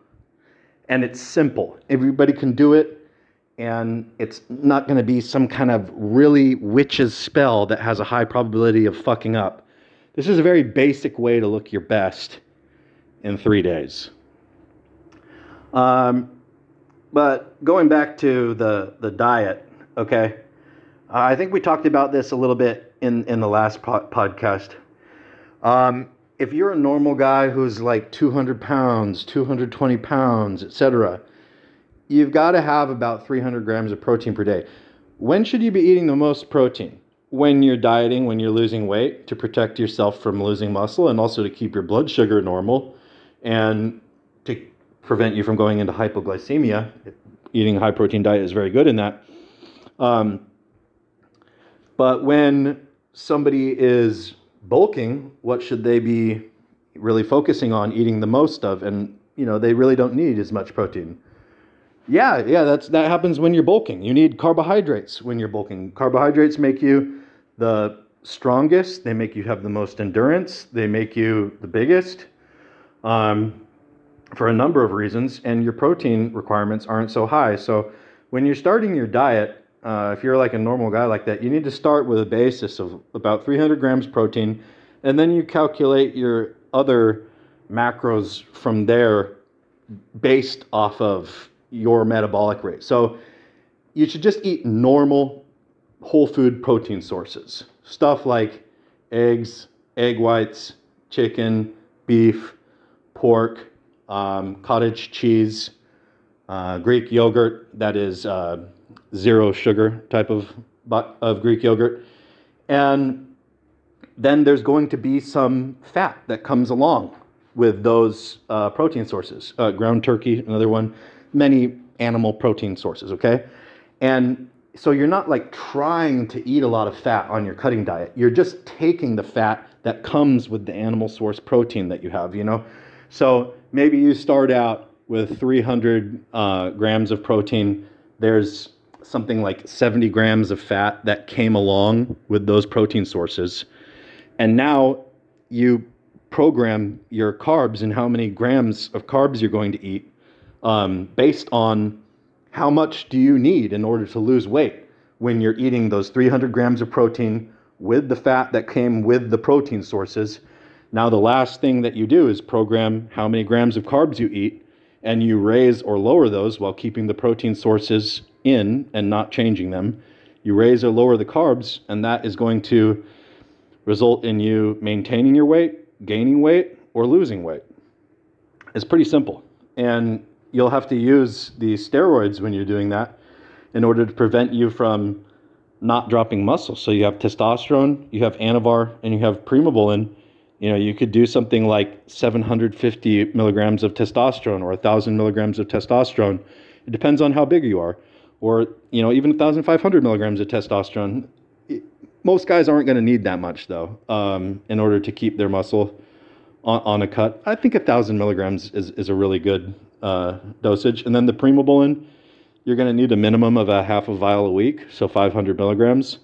and it's simple. Everybody can do it, and it's not going to be some kind of really witch's spell that has a high probability of fucking up. This is a very basic way to look your best in three days. Um, but going back to the, the diet, okay, uh, I think we talked about this a little bit in, in the last po- podcast. Um, if you're a normal guy who's like 200 pounds, 220 pounds, etc., you've got to have about 300 grams of protein per day. When should you be eating the most protein? When you're dieting, when you're losing weight to protect yourself from losing muscle and also to keep your blood sugar normal and to prevent you from going into hypoglycemia. Eating a high protein diet is very good in that. Um, but when somebody is bulking, what should they be really focusing on eating the most of? And you know, they really don't need as much protein. Yeah, yeah, that's that happens when you're bulking. You need carbohydrates when you're bulking. Carbohydrates make you the strongest. They make you have the most endurance. They make you the biggest. Um, for a number of reasons, and your protein requirements aren't so high. So, when you're starting your diet, uh, if you're like a normal guy like that, you need to start with a basis of about 300 grams protein, and then you calculate your other macros from there based off of your metabolic rate. So you should just eat normal whole food protein sources. Stuff like eggs, egg whites, chicken, beef, pork, um, cottage cheese, uh, Greek yogurt that is uh, zero sugar type of, of Greek yogurt. And then there's going to be some fat that comes along with those uh, protein sources. Uh, ground turkey, another one, many animal protein sources, okay? And so you're not like trying to eat a lot of fat on your cutting diet. You're just taking the fat that comes with the animal source protein that you have, you know? So maybe you start out with 300 uh, grams of protein. There's something like 70 grams of fat that came along with those protein sources. And now you program your carbs and how many grams of carbs you're going to eat um, based on how much do you need in order to lose weight when you're eating those 300 grams of protein with the fat that came with the protein sources. Now, the last thing that you do is program how many grams of carbs you eat, and you raise or lower those while keeping the protein sources in and not changing them. You raise or lower the carbs, and that is going to result in you maintaining your weight, gaining weight, or losing weight. It's pretty simple. And you'll have to use the steroids when you're doing that in order to prevent you from not dropping muscle. So you have testosterone, you have anavar, and you have primobolan. You know, you could do something like 750 milligrams of testosterone or 1,000 milligrams of testosterone. It depends on how big you are or you know even 1,500 milligrams of testosterone. Most guys aren't going to need that much though um, in order to keep their muscle on, on a cut. I think 1,000 milligrams is, is a really good uh, dosage. And then the primobolan, you're going to need a minimum of a half a vial a week, so 500 milligrams.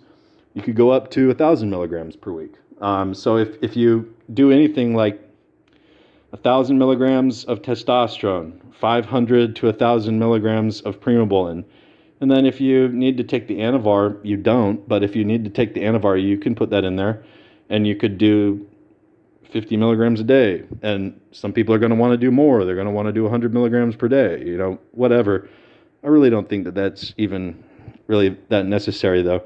You could go up to 1,000 milligrams per week. Um, so if, if you do anything like 1,000 milligrams of testosterone, 500 to 1,000 milligrams of primobolan, And then if you need to take the Anavar, you don't. But if you need to take the Anavar, you can put that in there, and you could do 50 milligrams a day. And some people are going to want to do more. They're going to want to do 100 milligrams per day. You know, whatever. I really don't think that that's even really that necessary, though.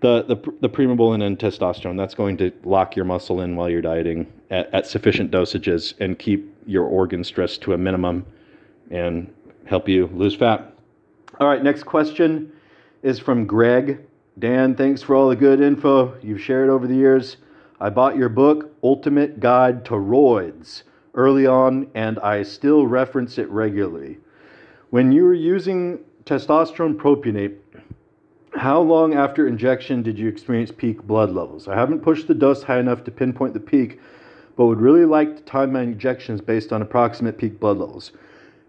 The the the primobolan and testosterone that's going to lock your muscle in while you're dieting at, at sufficient dosages and keep your organ stress to a minimum and help you lose fat. All right, next question is from Greg. Dan, thanks for all the good info you've shared over the years. I bought your book, Ultimate Guide to Roids, early on, and I still reference it regularly. When you were using testosterone propionate, how long after injection did you experience peak blood levels? I haven't pushed the dose high enough to pinpoint the peak, but would really like to time my injections based on approximate peak blood levels.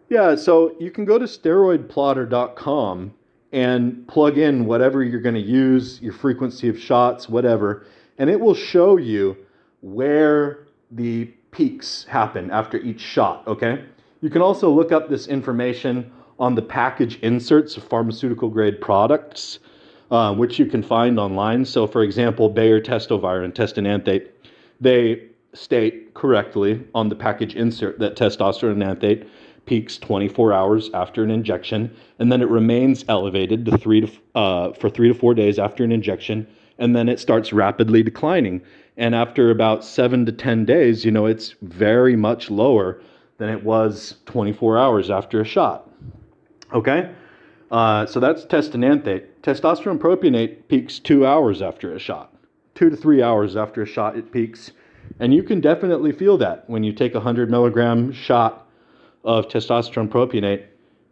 Yeah, so you can go to steroidplotter.com and plug in whatever you're going to use, your frequency of shots, whatever, and it will show you where the peaks happen after each shot, okay? You can also look up this information on the package inserts of pharmaceutical grade products, uh, which you can find online. So, for example, Bayer Testoviron and Test enanthate, they state correctly on the package insert that testosterone enanthate peaks 24 hours after an injection, and then it remains elevated to three to, uh, for three to four days after an injection, and then it starts rapidly declining. And after about seven to 10 days, you know, it's very much lower than it was 24 hours after a shot. Okay? Uh, so that's test enanthate. Testosterone propionate peaks two hours after a shot. Two to three hours after a shot, it peaks. And you can definitely feel that when you take a 100 milligram shot of testosterone propionate.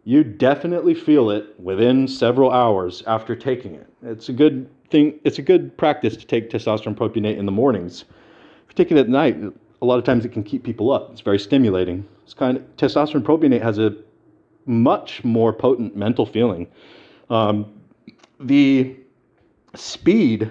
You definitely feel it within several hours after taking it. It's a good thing, it's a good practice to take testosterone propionate in the mornings. It at night, a lot of times it can keep people up. It's very stimulating. It's kind of testosterone propionate has a much more potent mental feeling. Um, the speed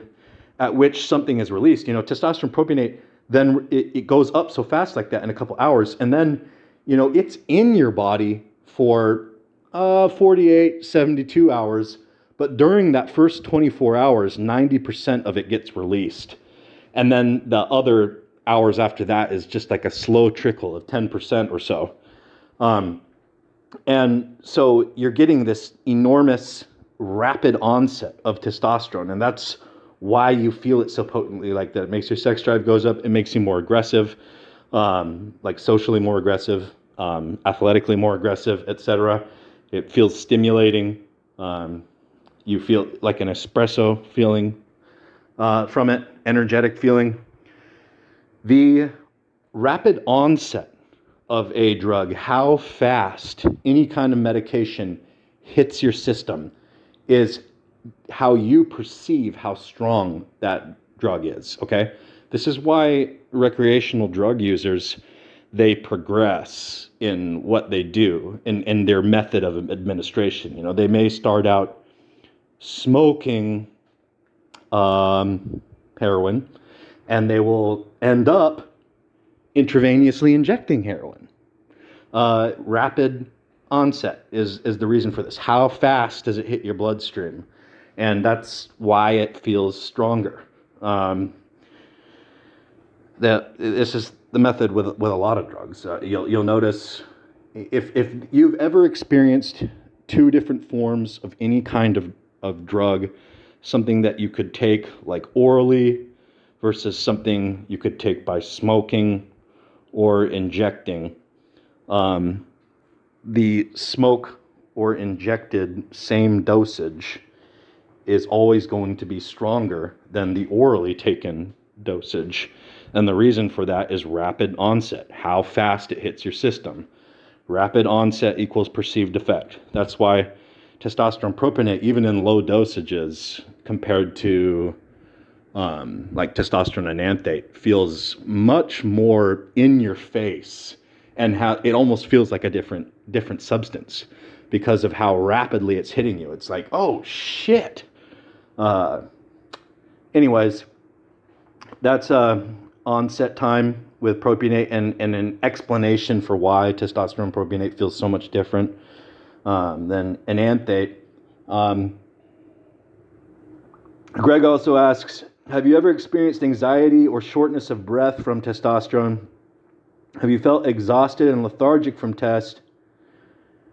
at which something is released, you know, testosterone propionate, then it, it goes up so fast like that in a couple hours, and then, you know, it's in your body for uh, 48, 72 hours, but during that first 24 hours, 90% of it gets released. And then the other hours after that is just like a slow trickle of 10% or so. Um, and so you're getting this enormous rapid onset of testosterone, and that's why you feel it so potently like that. It makes your sex drive goes up. It makes you more aggressive, um, like socially more aggressive, um, athletically more aggressive, etc. It feels stimulating. Um, you feel like an espresso feeling uh, from it, energetic feeling. The rapid onset of a drug, how fast any kind of medication hits your system, is how you perceive how strong that drug is. Okay, this is why recreational drug users they progress in what they do in, in their method of administration. You know, they may start out smoking um, heroin, and they will end up intravenously injecting heroin. Uh, rapid onset is, is the reason for this. How fast does it hit your bloodstream? And that's why it feels stronger. Um, that this is the method with, with a lot of drugs. Uh, you'll, you'll notice if, if you've ever experienced two different forms of any kind of, of drug, something that you could take like orally versus something you could take by smoking or injecting. Um, the smoke or injected same dosage is always going to be stronger than the orally taken dosage. And the reason for that is rapid onset, how fast it hits your system. Rapid onset equals perceived effect. That's why testosterone propionate, even in low dosages compared to um, like testosterone enanthate, feels much more in your face and how it almost feels like a different different substance because of how rapidly it's hitting you. It's like, oh shit. Uh, anyways, that's uh, onset time with propionate and, and an explanation for why testosterone propionate feels so much different um, than enanthate. Um, Greg also asks Have you ever experienced anxiety or shortness of breath from testosterone? Have you felt exhausted and lethargic from test?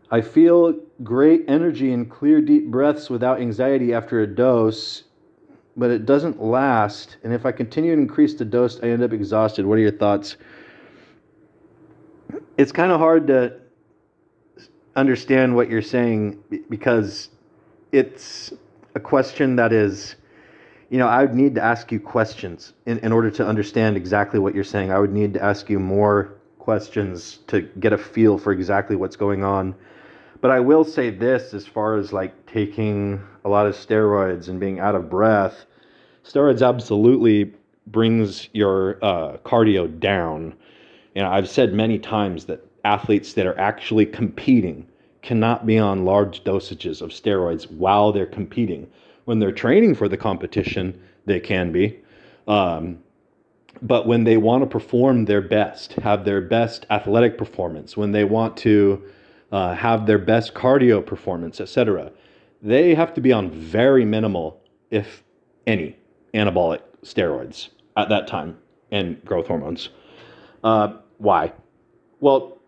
I feel great energy and clear, deep breaths without anxiety after a dose, but it doesn't last. And if I continue to increase the dose, I end up exhausted. What are your thoughts? It's kind of hard to understand what you're saying because it's a question that is, you know, I would need to ask you questions in, in order to understand exactly what you're saying. I would need to ask you more questions to get a feel for exactly what's going on. But I will say this as far as like taking a lot of steroids and being out of breath, steroids absolutely brings your uh, cardio down. And I've said many times that athletes that are actually competing cannot be on large dosages of steroids while they're competing. When they're training for the competition, they can be. Um, but when they want to perform their best, have their best athletic performance, when they want to uh, have their best cardio performance, etc., they have to be on very minimal, if any, anabolic steroids at that time and growth hormones. Uh, why? Well,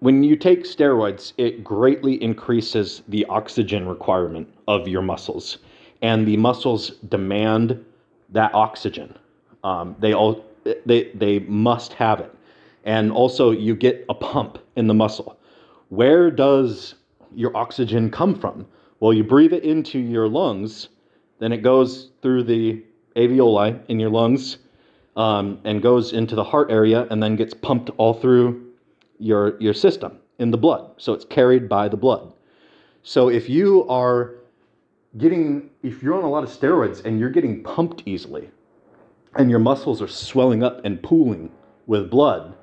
when you take steroids, it greatly increases the oxygen requirement of your muscles, and the muscles demand that oxygen. Um, they all they they must have it, and also you get a pump in the muscle. Where does your oxygen come from? Well, you breathe it into your lungs, then it goes through the alveoli in your lungs um, and goes into the heart area, and then gets pumped all through your, your system in the blood. So it's carried by the blood. So if you are getting, if you're on a lot of steroids and you're getting pumped easily, and your muscles are swelling up and pooling with blood,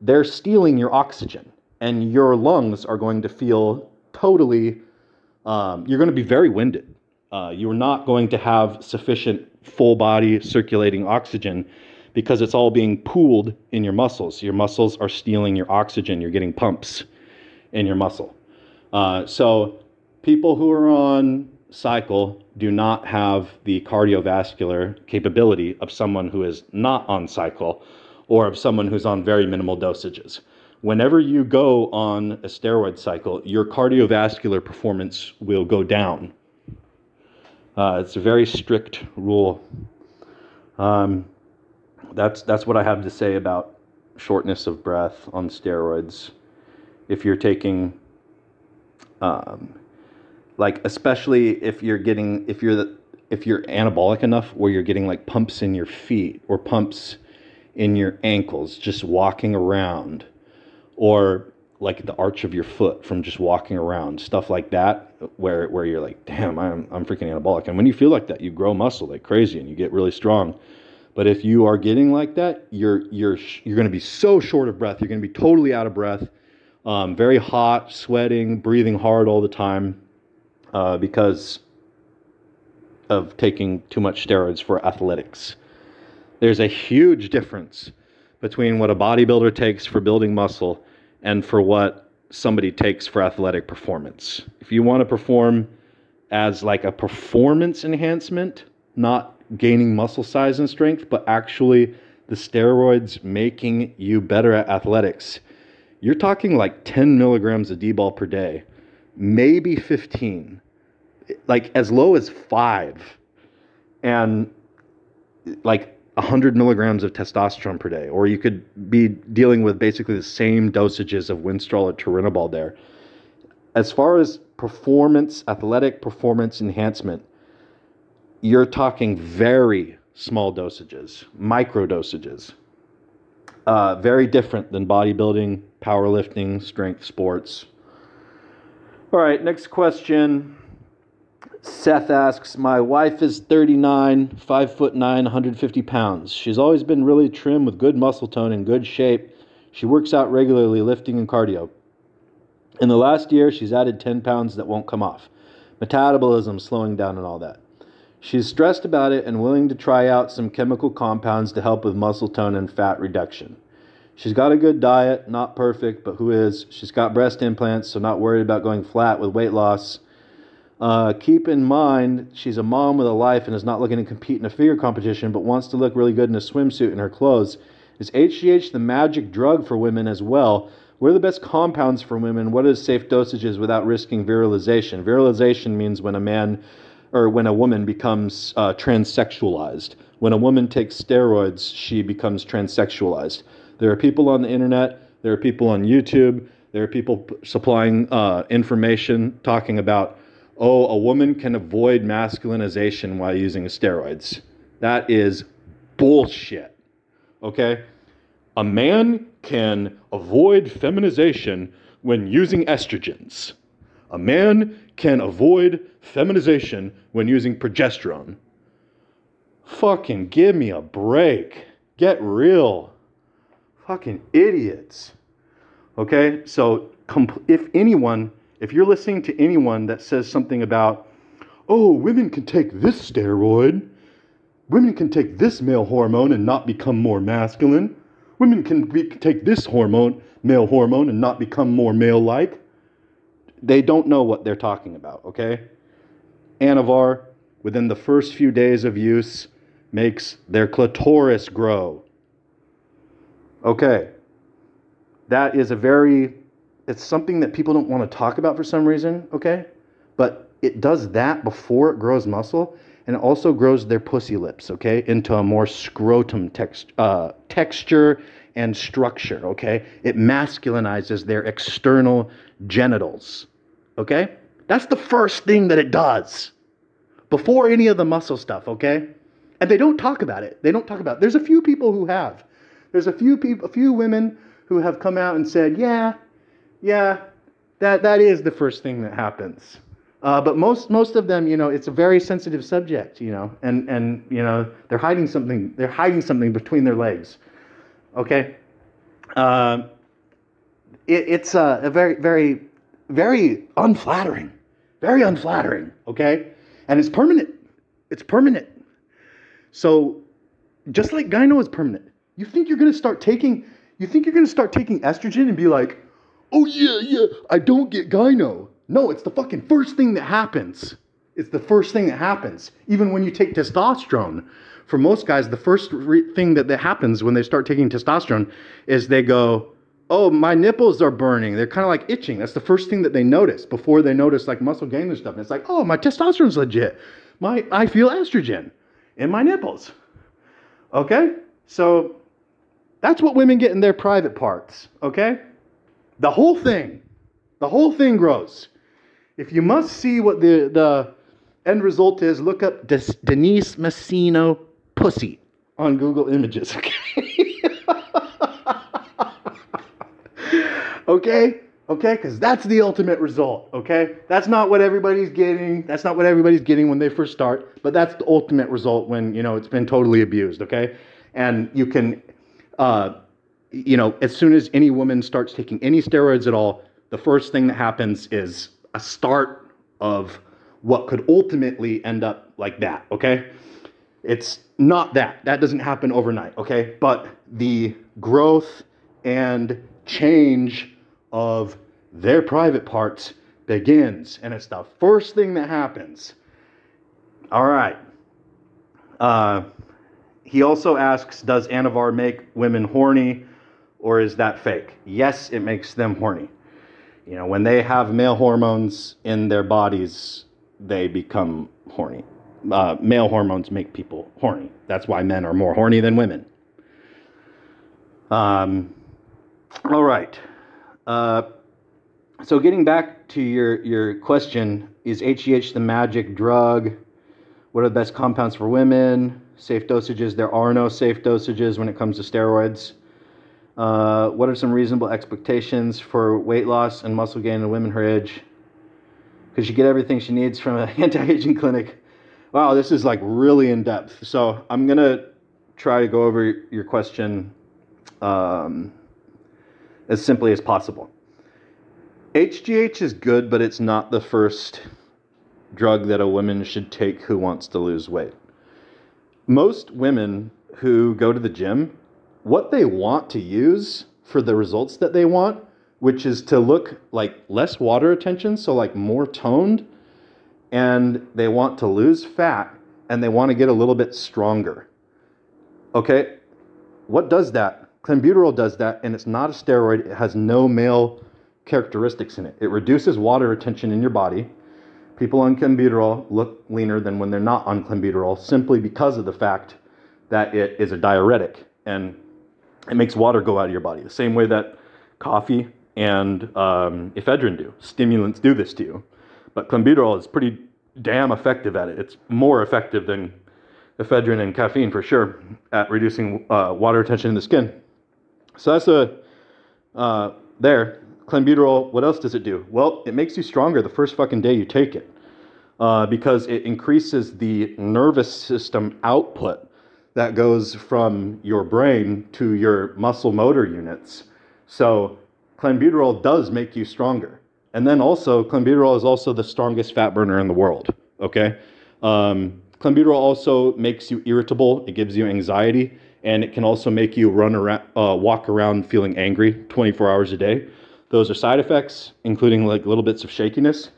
they're stealing your oxygen, and your lungs are going to feel totally, um, you're going to be very winded. Uh, you're not going to have sufficient full body circulating oxygen because it's all being pooled in your muscles. Your muscles are stealing your oxygen. You're getting pumps in your muscle. Uh, so, people who are on cycle do not have the cardiovascular capability of someone who is not on cycle or of someone who's on very minimal dosages. Whenever you go on a steroid cycle, your cardiovascular performance will go down. Uh, it's a very strict rule. Um, that's that's what I have to say about shortness of breath on steroids. If you're taking, um, like especially if you're getting if you're the, if you're anabolic enough where you're getting like pumps in your feet or pumps in your ankles just walking around, or like the arch of your foot from just walking around, stuff like that, where where you're like, damn, I'm I'm freaking anabolic. And when you feel like that, you grow muscle like crazy and you get really strong. But if you are getting like that, you're you're you're going to be so short of breath. You're going to be totally out of breath, um, very hot, sweating, breathing hard all the time, uh, because of taking too much steroids for athletics. There's a huge difference between what a bodybuilder takes for building muscle and for what somebody takes for athletic performance. If you want to perform as like a performance enhancement, not gaining muscle size and strength, but actually the steroids making you better at athletics. You're talking like 10 milligrams of Dbol per day, maybe 15, like as low as five, and like 100 milligrams of testosterone per day. Or you could be dealing with basically the same dosages of Winstrol or Turinabol there. As far as performance, athletic performance enhancement, you're talking very small dosages, micro dosages. Uh, very different than bodybuilding, powerlifting, strength sports. All right, next question. Seth asks, My wife is 39, 5 foot 9, 150 pounds. She's always been really trim with good muscle tone and good shape. She works out regularly, lifting and cardio. In the last year, she's added 10 pounds that won't come off. Metabolism slowing down and all that. She's stressed about it and willing to try out some chemical compounds to help with muscle tone and fat reduction. She's got a good diet, not perfect, but who is? She's got breast implants, so not worried about going flat with weight loss. Uh, keep in mind, she's a mom with a life and is not looking to compete in a figure competition, but wants to look really good in a swimsuit and her clothes. Is HGH the magic drug for women as well? What are the best compounds for women? What is safe dosages without risking virilization? Virilization means when a man or when a woman becomes uh, transsexualized. When a woman takes steroids, she becomes transsexualized. There are people on the internet, there are people on YouTube, there are people supplying uh, information talking about, oh, a woman can avoid masculinization while using steroids. That is bullshit. Okay? A man can avoid feminization when using estrogens. A man can avoid feminization when using progesterone. Fucking give me a break. Get real. Fucking idiots. Okay? So, if anyone, if you're listening to anyone that says something about, oh, women can take this steroid, women can take this male hormone and not become more masculine, women can be, take this hormone, male hormone, and not become more male like, they don't know what they're talking about, okay? Anavar, within the first few days of use, makes their clitoris grow. Okay. That is a very, it's something that people don't want to talk about for some reason, okay? But it does that before it grows muscle, and it also grows their pussy lips, okay, into a more scrotum text, uh, texture and structure, okay? It masculinizes their external genitals, okay? That's the first thing that it does before any of the muscle stuff, okay? And they don't talk about it. They don't talk about it. There's a few people who have. There's a few people, a few women who have come out and said, "Yeah, yeah, that that is the first thing that happens." Uh, but most most of them, you know, it's a very sensitive subject, you know, and and you know they're hiding something. They're hiding something between their legs. Okay. Uh, it, it's a, a very very very unflattering, very unflattering. Okay, and it's permanent. It's permanent. So, just like gyno is permanent, you think you're to start taking you think you're to start taking estrogen and be like, "Oh yeah, yeah, I don't get gyno." No, it's the fucking first thing that happens. It's the first thing that happens. Even when you take testosterone, for most guys, the first re- thing that, that happens when they start taking testosterone is they go, "Oh, my nipples are burning." They're kind of like itching. That's the first thing that they notice before they notice like muscle gain and stuff. And it's like, "Oh, my testosterone's legit. My I feel estrogen in my nipples." Okay? So that's what women get in their private parts, okay? The whole thing, the whole thing grows. If you must see what the, the end result is, look up Des- Denise Masino pussy on Google Images, *laughs* okay? Okay? Okay? Because that's the ultimate result, okay? That's not what everybody's getting. That's not what everybody's getting when they first start, but that's the ultimate result when, you know, it's been totally abused, okay? And you can, uh, you know, as soon as any woman starts taking any steroids at all, the first thing that happens is a start of what could ultimately end up like that, okay? It's not that. That doesn't happen overnight, okay? But the growth and change of their private parts begins, and it's the first thing that happens. All right. Uh, he also asks Does Anavar make women horny, or is that fake? Yes, it makes them horny. You know, when they have male hormones in their bodies, they become horny. Uh, male hormones make people horny. That's why men are more horny than women. Um, all right. Uh, so getting back to your, your question, is HGH the magic drug? What are the best compounds for women? Safe dosages? There are no safe dosages when it comes to steroids. Uh, what are some reasonable expectations for weight loss and muscle gain in women her age? Because she get everything she needs from an *laughs* anti-aging clinic. Wow, this is like really in depth. So I'm gonna try to go over your question um, as simply as possible. HGH is good, but it's not the first drug that a woman should take who wants to lose weight. Most women who go to the gym, what they want to use for the results that they want, which is to look like less water retention, so like more toned, and they want to lose fat and they want to get a little bit stronger. Okay, what does that? Clenbuterol does that, and it's not a steroid. It has no male characteristics in it. It reduces water retention in your body. People on clenbuterol look leaner than when they're not on clenbuterol simply because of the fact that it is a diuretic and it makes water go out of your body. The same way that coffee and um, ephedrine do. Stimulants do this to you. But clenbuterol is pretty damn effective at it. It's more effective than ephedrine and caffeine for sure at reducing uh, water retention in the skin. So that's a uh, there. Clenbuterol. What else does it do? Well, it makes you stronger the first fucking day you take it uh, because it increases the nervous system output that goes from your brain to your muscle motor units. So clenbuterol does make you stronger. And then also, clenbuterol is also the strongest fat burner in the world. Okay, um, clenbuterol also makes you irritable. It gives you anxiety, and it can also make you run around, uh, walk around feeling angry 24 hours a day. Those are side effects, including like little bits of shakiness.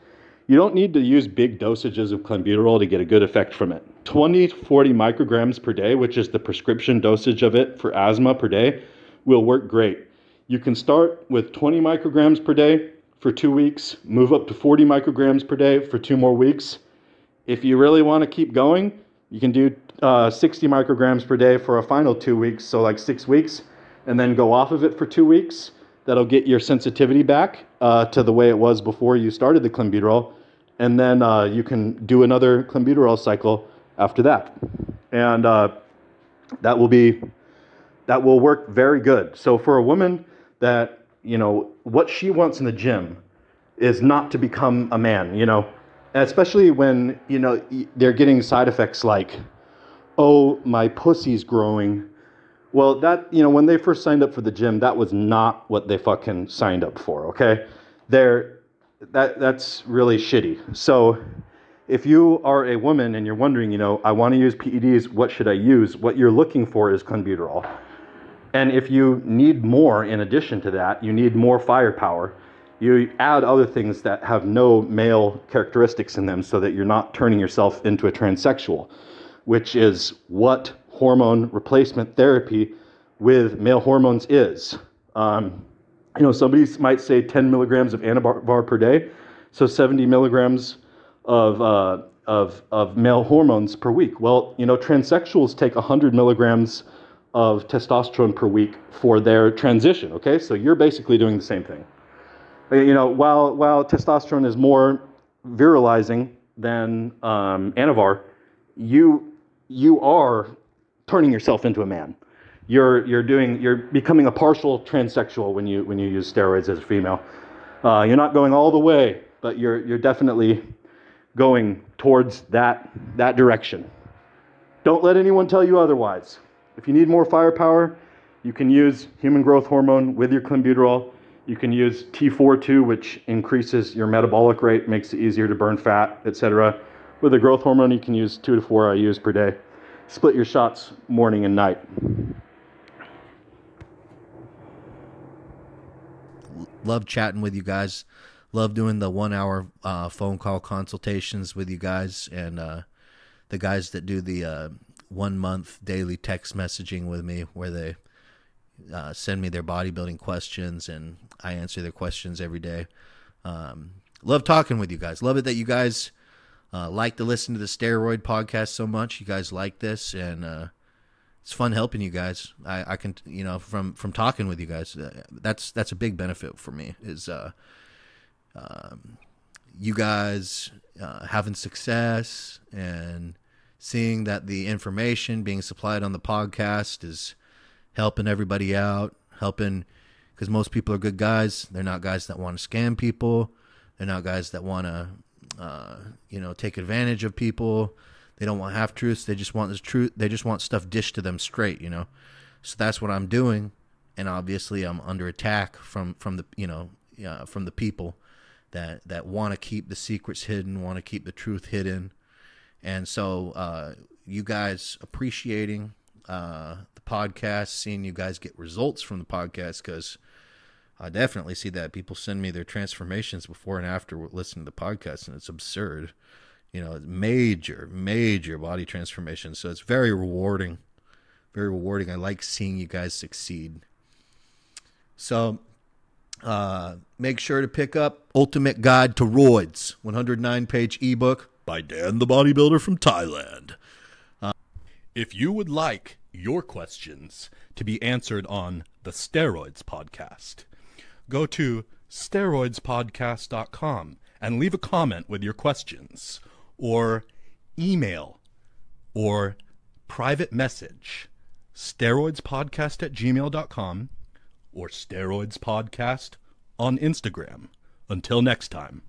You don't need to use big dosages of clenbuterol to get a good effect from it. 20 to 40 micrograms per day, which is the prescription dosage of it for asthma per day, will work great. You can start with 20 micrograms per day for two weeks, move up to 40 micrograms per day for two more weeks. If you really want to keep going, you can do uh, 60 micrograms per day for a final two weeks, so like six weeks, and then go off of it for two weeks. That'll get your sensitivity back uh, to the way it was before you started the clenbuterol, and then uh, you can do another clenbuterol cycle after that, and uh, that will be that will work very good. So for a woman that you know, what she wants in the gym is not to become a man, you know, especially when, you know, they're getting side effects like, oh, my pussy's growing. Well, that, you know, when they first signed up for the gym, that was not what they fucking signed up for, okay? They're, that, that's really shitty. So, if you are a woman and you're wondering, you know, I want to use PEDs, what should I use? What you're looking for is clenbuterol. And if you need more in addition to that, you need more firepower, you add other things that have no male characteristics in them so that you're not turning yourself into a transsexual, which is what hormone replacement therapy with male hormones is. Um, you know, somebody might say 10 milligrams of anavar per day, so 70 milligrams of, uh, of, of male hormones per week. Well, you know, transsexuals take 100 milligrams of testosterone per week for their transition. Okay, so you're basically doing the same thing. You know, while while testosterone is more virilizing than um, Anavar, you you are turning yourself into a man. You're you're doing you're becoming a partial transsexual when you when you use steroids as a female. Uh, you're not going all the way, but you're you're definitely going towards that that direction. Don't let anyone tell you otherwise. If you need more firepower, you can use human growth hormone with your clenbuterol. You can use T42, which increases your metabolic rate, makes it easier to burn fat, etc. With the growth hormone, you can use two to four IUs per day. Split your shots morning and night. Love chatting with you guys. Love doing the one hour uh, phone call consultations with you guys and uh, the guys that do the uh, one month daily text messaging with me where they uh, send me their bodybuilding questions and I answer their questions every day. Um, love talking with you guys. Love it that you guys uh, like to listen to the steroid podcast so much. You guys like this, and uh, it's fun helping you guys. I, I, can, you know, from from talking with you guys, uh, that's that's a big benefit for me. Is uh, um, you guys uh, having success and seeing that the information being supplied on the podcast is helping everybody out, helping because most people are good guys. They're not guys that want to scam people. They're not guys that want to, uh, you know, take advantage of people. They don't want half truths. They just want the truth. They just want stuff dished to them straight, you know. So that's what I'm doing, and obviously I'm under attack from from the you know uh, from the people that that want to keep the secrets hidden, want to keep the truth hidden, and so, uh, you guys appreciating uh, the podcast, seeing you guys get results from the podcast, because I definitely see that people send me their transformations before and after listening to the podcast, and it's absurd. you know, major, major body transformation. So it's very rewarding, very rewarding. I like seeing you guys succeed. So uh, make sure to pick up Ultimate Guide to Roids, 109 page ebook. by Dan the Bodybuilder from Thailand. Uh, if you would like your questions to be answered on the Steroids Podcast, go to steroidspodcast.com and leave a comment with your questions or email or private message steroidspodcast at gmail.com or steroidspodcast on Instagram. Until next time.